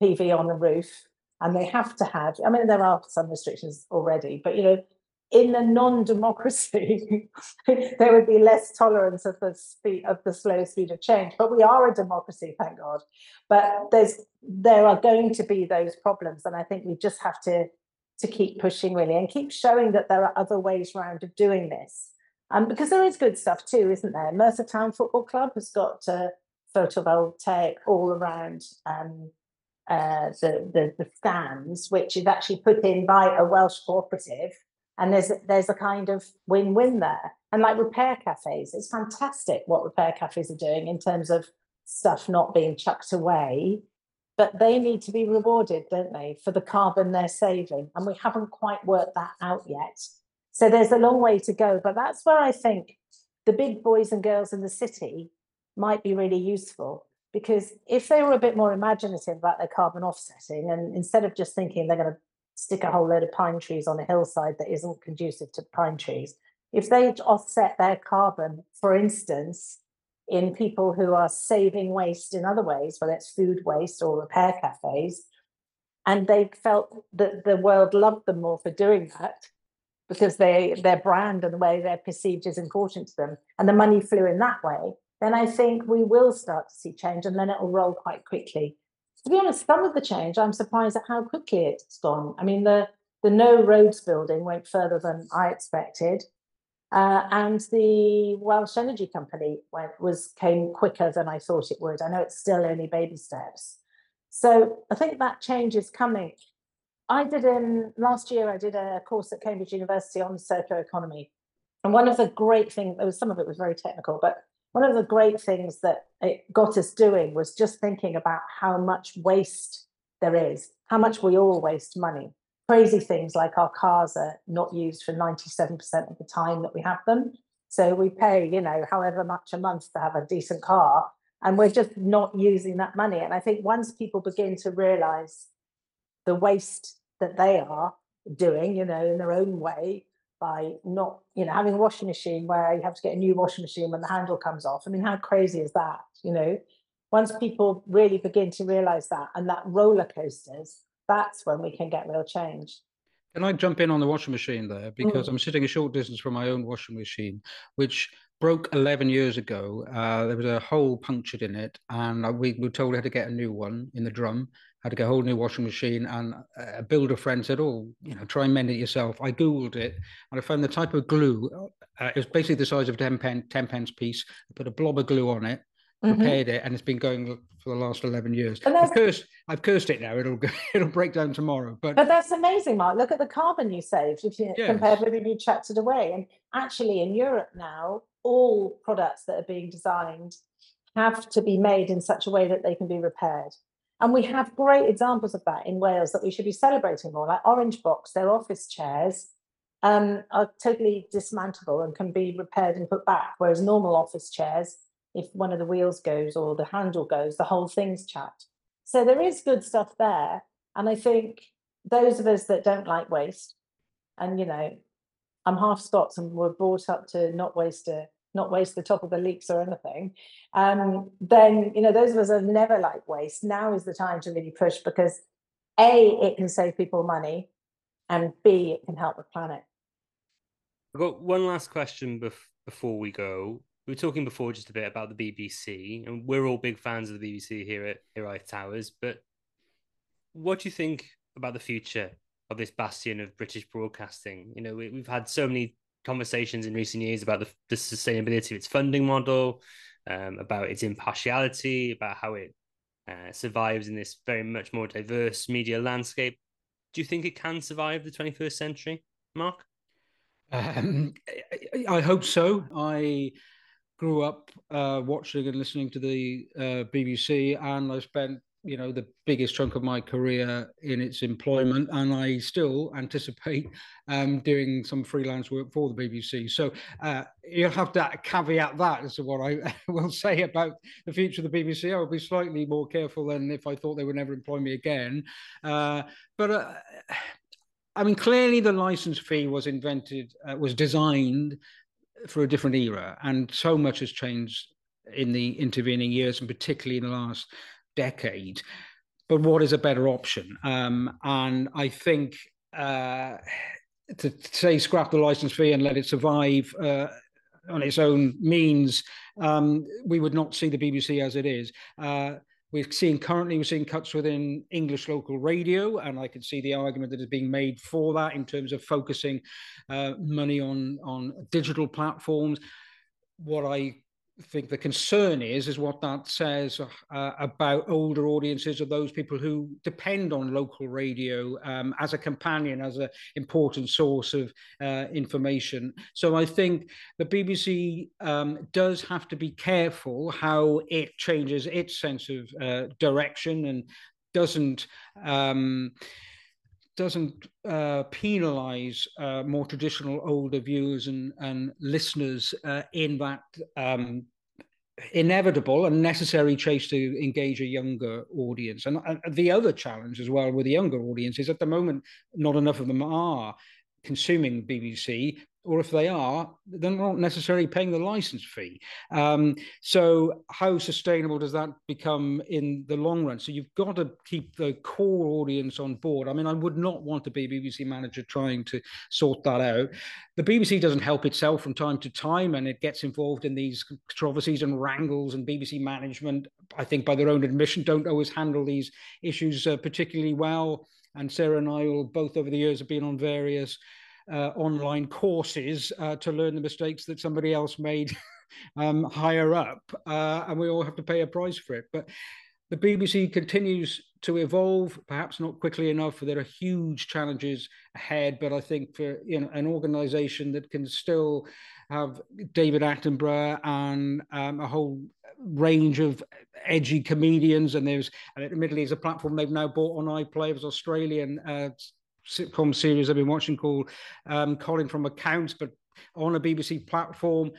PV on the roof and they have to have i mean there are some restrictions already but you know in a non-democracy there would be less tolerance of the speed of the slow speed of change but we are a democracy thank god. But there's there are going to be those problems and i think we just have to to keep pushing really and keep showing that there are other ways around of doing this. Um, because there is good stuff too isn't there? Merthyr town football club has got uh, photovoltaic all around um, uh, the, the, the stands, which is actually put in by a Welsh cooperative, and there's there's a kind of win-win there. And like repair cafes, it's fantastic what repair cafes are doing in terms of stuff not being chucked away, but they need to be rewarded, don't they, for the carbon they're saving? And we haven't quite worked that out yet. So there's a long way to go, but that's where I think the big boys and girls in the city might be really useful because if they were a bit more imaginative about their carbon offsetting, and instead of just thinking they're going to stick a whole load of pine trees on a hillside that isn't conducive to pine trees, if they offset their carbon, for instance, in people who are saving waste in other ways, whether it's food waste or repair cafes, and they felt that the world loved them more for doing that because they their brand and the way they're perceived is important to them, and the money flew in that way, then I think we will start to see change and then it'll roll quite quickly. To be honest, some of the change, I'm surprised at how quickly it's gone. I mean, the, the no roads building went further than I expected. Uh, and the Welsh Energy Company went, was came quicker than I thought it would. I know it's still only baby steps. So I think that change is coming. I did in last year. I did a course at Cambridge University on the circular economy, and one of the great things, there was some of it was very technical, but one of the great things that it got us doing was just thinking about how much waste there is, how much we all waste money. Crazy things like our cars are not used for 97% of the time that we have them. So we pay, you know, however much a month to have a decent car, and we're just not using that money. And I think once people begin to realize the waste that they are doing, you know, in their own way, by not, you know, having a washing machine where you have to get a new washing machine when the handle comes off. I mean, how crazy is that? You know, once people really begin to realize that and that roller coasters, that's when we can get real change. Can I jump in on the washing machine there? Because mm. I'm sitting a short distance from my own washing machine, which broke 11 years ago. Uh, there was a hole punctured in it, and we were told we had to get a new one in the drum had to get a whole new washing machine. And a builder friend said, "Oh, you know, try and mend it yourself." I googled it and I found the type of glue. Uh, it was basically the size of a 10, pen, 10 pence piece. I put a blob of glue on it, mm-hmm. it, and it's been going for the last eleven years. I've cursed, I've cursed it now. It'll it'll break down tomorrow. But but that's amazing, Mark. Look at the carbon you saved if you yes. compared with if you chucked it away. And actually, in Europe now, all products that are being designed have to be made in such a way that they can be repaired. And we have great examples of that in Wales that we should be celebrating more, like Orange Box, their office chairs um, are totally dismantleable and can be repaired and put back. Whereas normal office chairs, if one of the wheels goes or the handle goes, the whole thing's chucked. So there is good stuff there. And I think those of us that don't like waste, and you know, I'm half Scots and we're brought up to not waste a not waste the top of the leeks or anything, um, then you know those of us that never like waste. Now is the time to really push because a it can save people money, and b it can help the planet. I've got one last question bef- before we go. We were talking before just a bit about the BBC, and we're all big fans of the BBC here at Hiraeth Towers. But what do you think about the future of this bastion of British broadcasting? You know, we, have had so many conversations in recent years about the, the sustainability of its funding model, um, about its impartiality, about how it uh, survives in this very much more diverse media landscape. Do you think it can survive the 21st century, Mark? Um, I hope so. I grew up uh, watching and listening to the uh, BBC, and I spent you know the biggest chunk of my career in its employment and i still anticipate um, doing some freelance work for the bbc so uh, you'll have to caveat that as to what i will say about the future of the bbc i will be slightly more careful than if i thought they would never employ me again. Uh, but uh, i mean clearly the license fee was invented uh, was designed for a different era and so much has changed in the intervening years and particularly in the last decade. But what is a better option? Um, and I think uh, to, say scrap the license fee and let it survive uh, on its own means, um, we would not see the BBC as it is. Uh, we're seeing currently we're seeing cuts within English local radio, and I can see the argument that is being made for that in terms of focusing uh, money on on digital platforms. What I think the concern is is what that says uh, about older audiences or those people who depend on local radio um, as a companion as an important source of uh, information. So i think the bbc um, does have to be careful how it changes its sense of uh, direction and doesn't um, doesn't uh, penalize uh, more traditional older viewers and, and listeners uh, in that um, inevitable and necessary chase to engage a younger audience. And, the other challenge as well with the younger audience is at the moment, not enough of them are consuming BBC or if they are, they're not necessarily paying the license fee. Um, so, how sustainable does that become in the long run? So, you've got to keep the core audience on board. I mean, I would not want to be a BBC manager trying to sort that out. The BBC doesn't help itself from time to time, and it gets involved in these controversies and wrangles. And BBC management, I think, by their own admission, don't always handle these issues uh, particularly well. And Sarah and I, will both over the years, have been on various uh, online courses uh, to learn the mistakes that somebody else made um, higher up, uh, and we all have to pay a price for it. But the BBC continues to evolve, perhaps not quickly enough. There are huge challenges ahead, but I think for you know an organisation that can still have David Attenborough and um, a whole range of edgy comedians, and there's and admittedly, it's a platform they've now bought on iPlayer. It Australian uh, sitcom series I've been watching called um, Colin from Accounts, but on a BBC platform.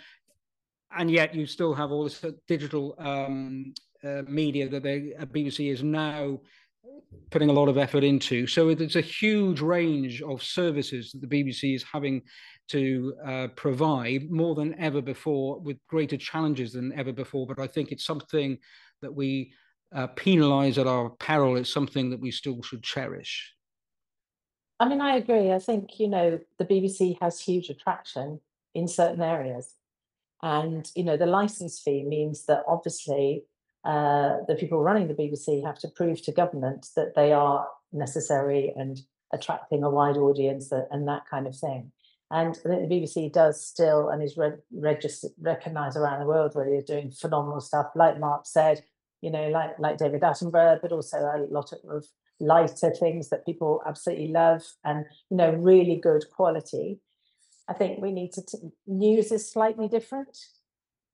And yet, you still have all this digital um, uh, media that the uh, BBC is now putting a lot of effort into. So it's a huge range of services that the BBC is having to uh, provide more than ever before, with greater challenges than ever before. But I think it's something that we uh, penalise at our peril. It's something that we still should cherish. I mean, I agree. I think, you know, the BBC has huge attraction in certain areas. And, you know, the license fee means that obviously uh, the people running the BBC have to prove to government that they are necessary and attracting a wide audience and that kind of thing. And I think the BBC does still and is re- recognised around the world where really are doing phenomenal stuff. Like Mark said, you know, like like David Attenborough, but also a lot of lighter things that people absolutely love and you know really good quality. I think we need to t- news is slightly different.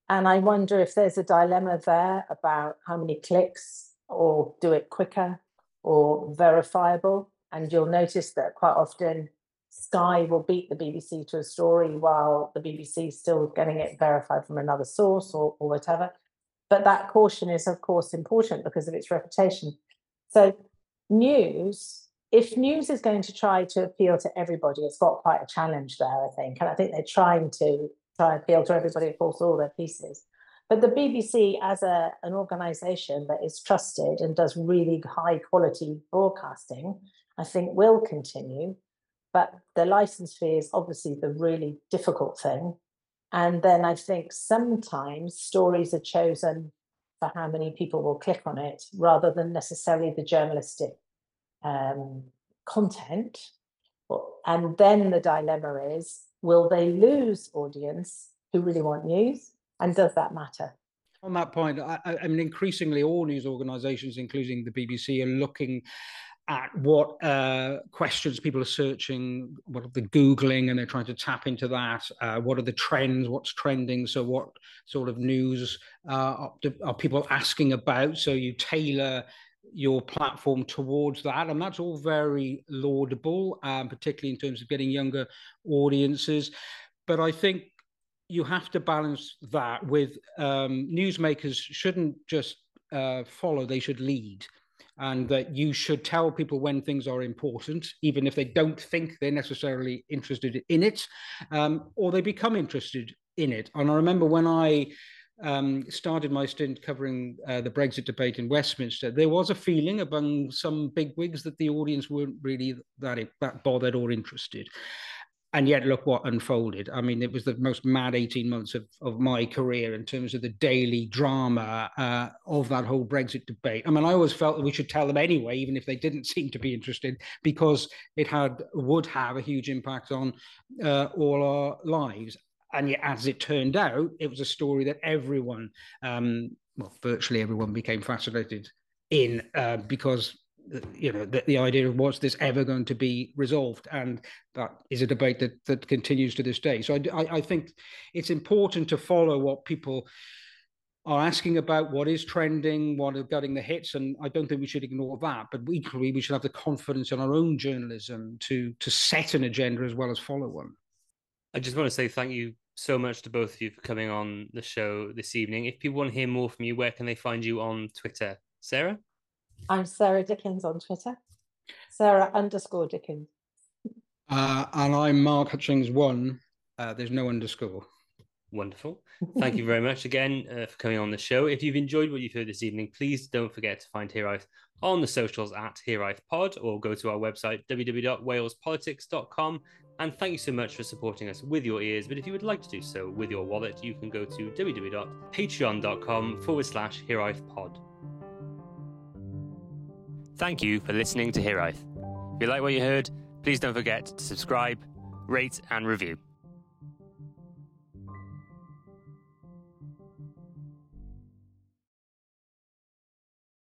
And I wonder if there's a dilemma there about how many clicks or do it quicker or verifiable. And you'll notice that quite often Sky will beat the BBC to a story while the BBC is still getting it verified from another source or, or whatever. But that caution is, of course, important because of its reputation. So, news, if news is going to try to appeal to everybody, it's got quite a challenge there, I think. And I think they're trying to try and appeal to everybody across all their pieces. But the BBC, as a, an organization that is trusted and does really high quality broadcasting, I think will continue. But the license fee is obviously the really difficult thing. And then I think sometimes stories are chosen for how many people will click on it rather than necessarily the journalistic um, content. And then the dilemma is will they lose audience who really want news? And does that matter? On that point, I, I mean, increasingly all news organisations, including the BBC, are looking at what uh, questions people are searching, what are they Googling, and they're trying to tap into that. Uh, what are the trends? What's trending? So, what sort of news uh, are people asking about? So, you tailor your platform towards that. And that's all very laudable, um, particularly in terms of getting younger audiences. But I think you have to balance that with um, newsmakers shouldn't just uh, follow, they should lead. And that you should tell people when things are important, even if they don't think they're necessarily interested in it, um, or they become interested in it. And I remember when I um, started my stint covering uh, the Brexit debate in Westminster, there was a feeling among some big wigs that the audience weren't really that, that bothered or interested. And yet, look what unfolded. I mean, it was the most mad 18 months of, of my career in terms of the daily drama uh, of that whole Brexit debate. I mean, I always felt that we should tell them anyway, even if they didn't seem to be interested, because it had would have a huge impact on uh, all our lives and yet, as it turned out, it was a story that everyone, um, well, virtually everyone, became fascinated in uh, because you know the, the idea of was this ever going to be resolved, and that is a debate that that continues to this day. So I, I think it's important to follow what people are asking about what is trending, what are getting the hits, and I don't think we should ignore that. But equally, we should have the confidence in our own journalism to to set an agenda as well as follow one. I just want to say thank you so much to both of you for coming on the show this evening. If people want to hear more from you, where can they find you on Twitter? Sarah? I'm Sarah Dickins on Twitter. Sarah underscore Dickins. Uh, and I'm Mark Hutchings one. Uh, there's no underscore. Wonderful. Thank you very much again uh, for coming on the show. If you've enjoyed what you've heard this evening, please don't forget to find Hiraeth on the socials at Hiraeth Pod or go to our website www.walespolitics.com and thank you so much for supporting us with your ears. But if you would like to do so with your wallet, you can go to www.patreon.com forward slash Pod. Thank you for listening to Hiraeth. If you like what you heard, please don't forget to subscribe, rate, and review.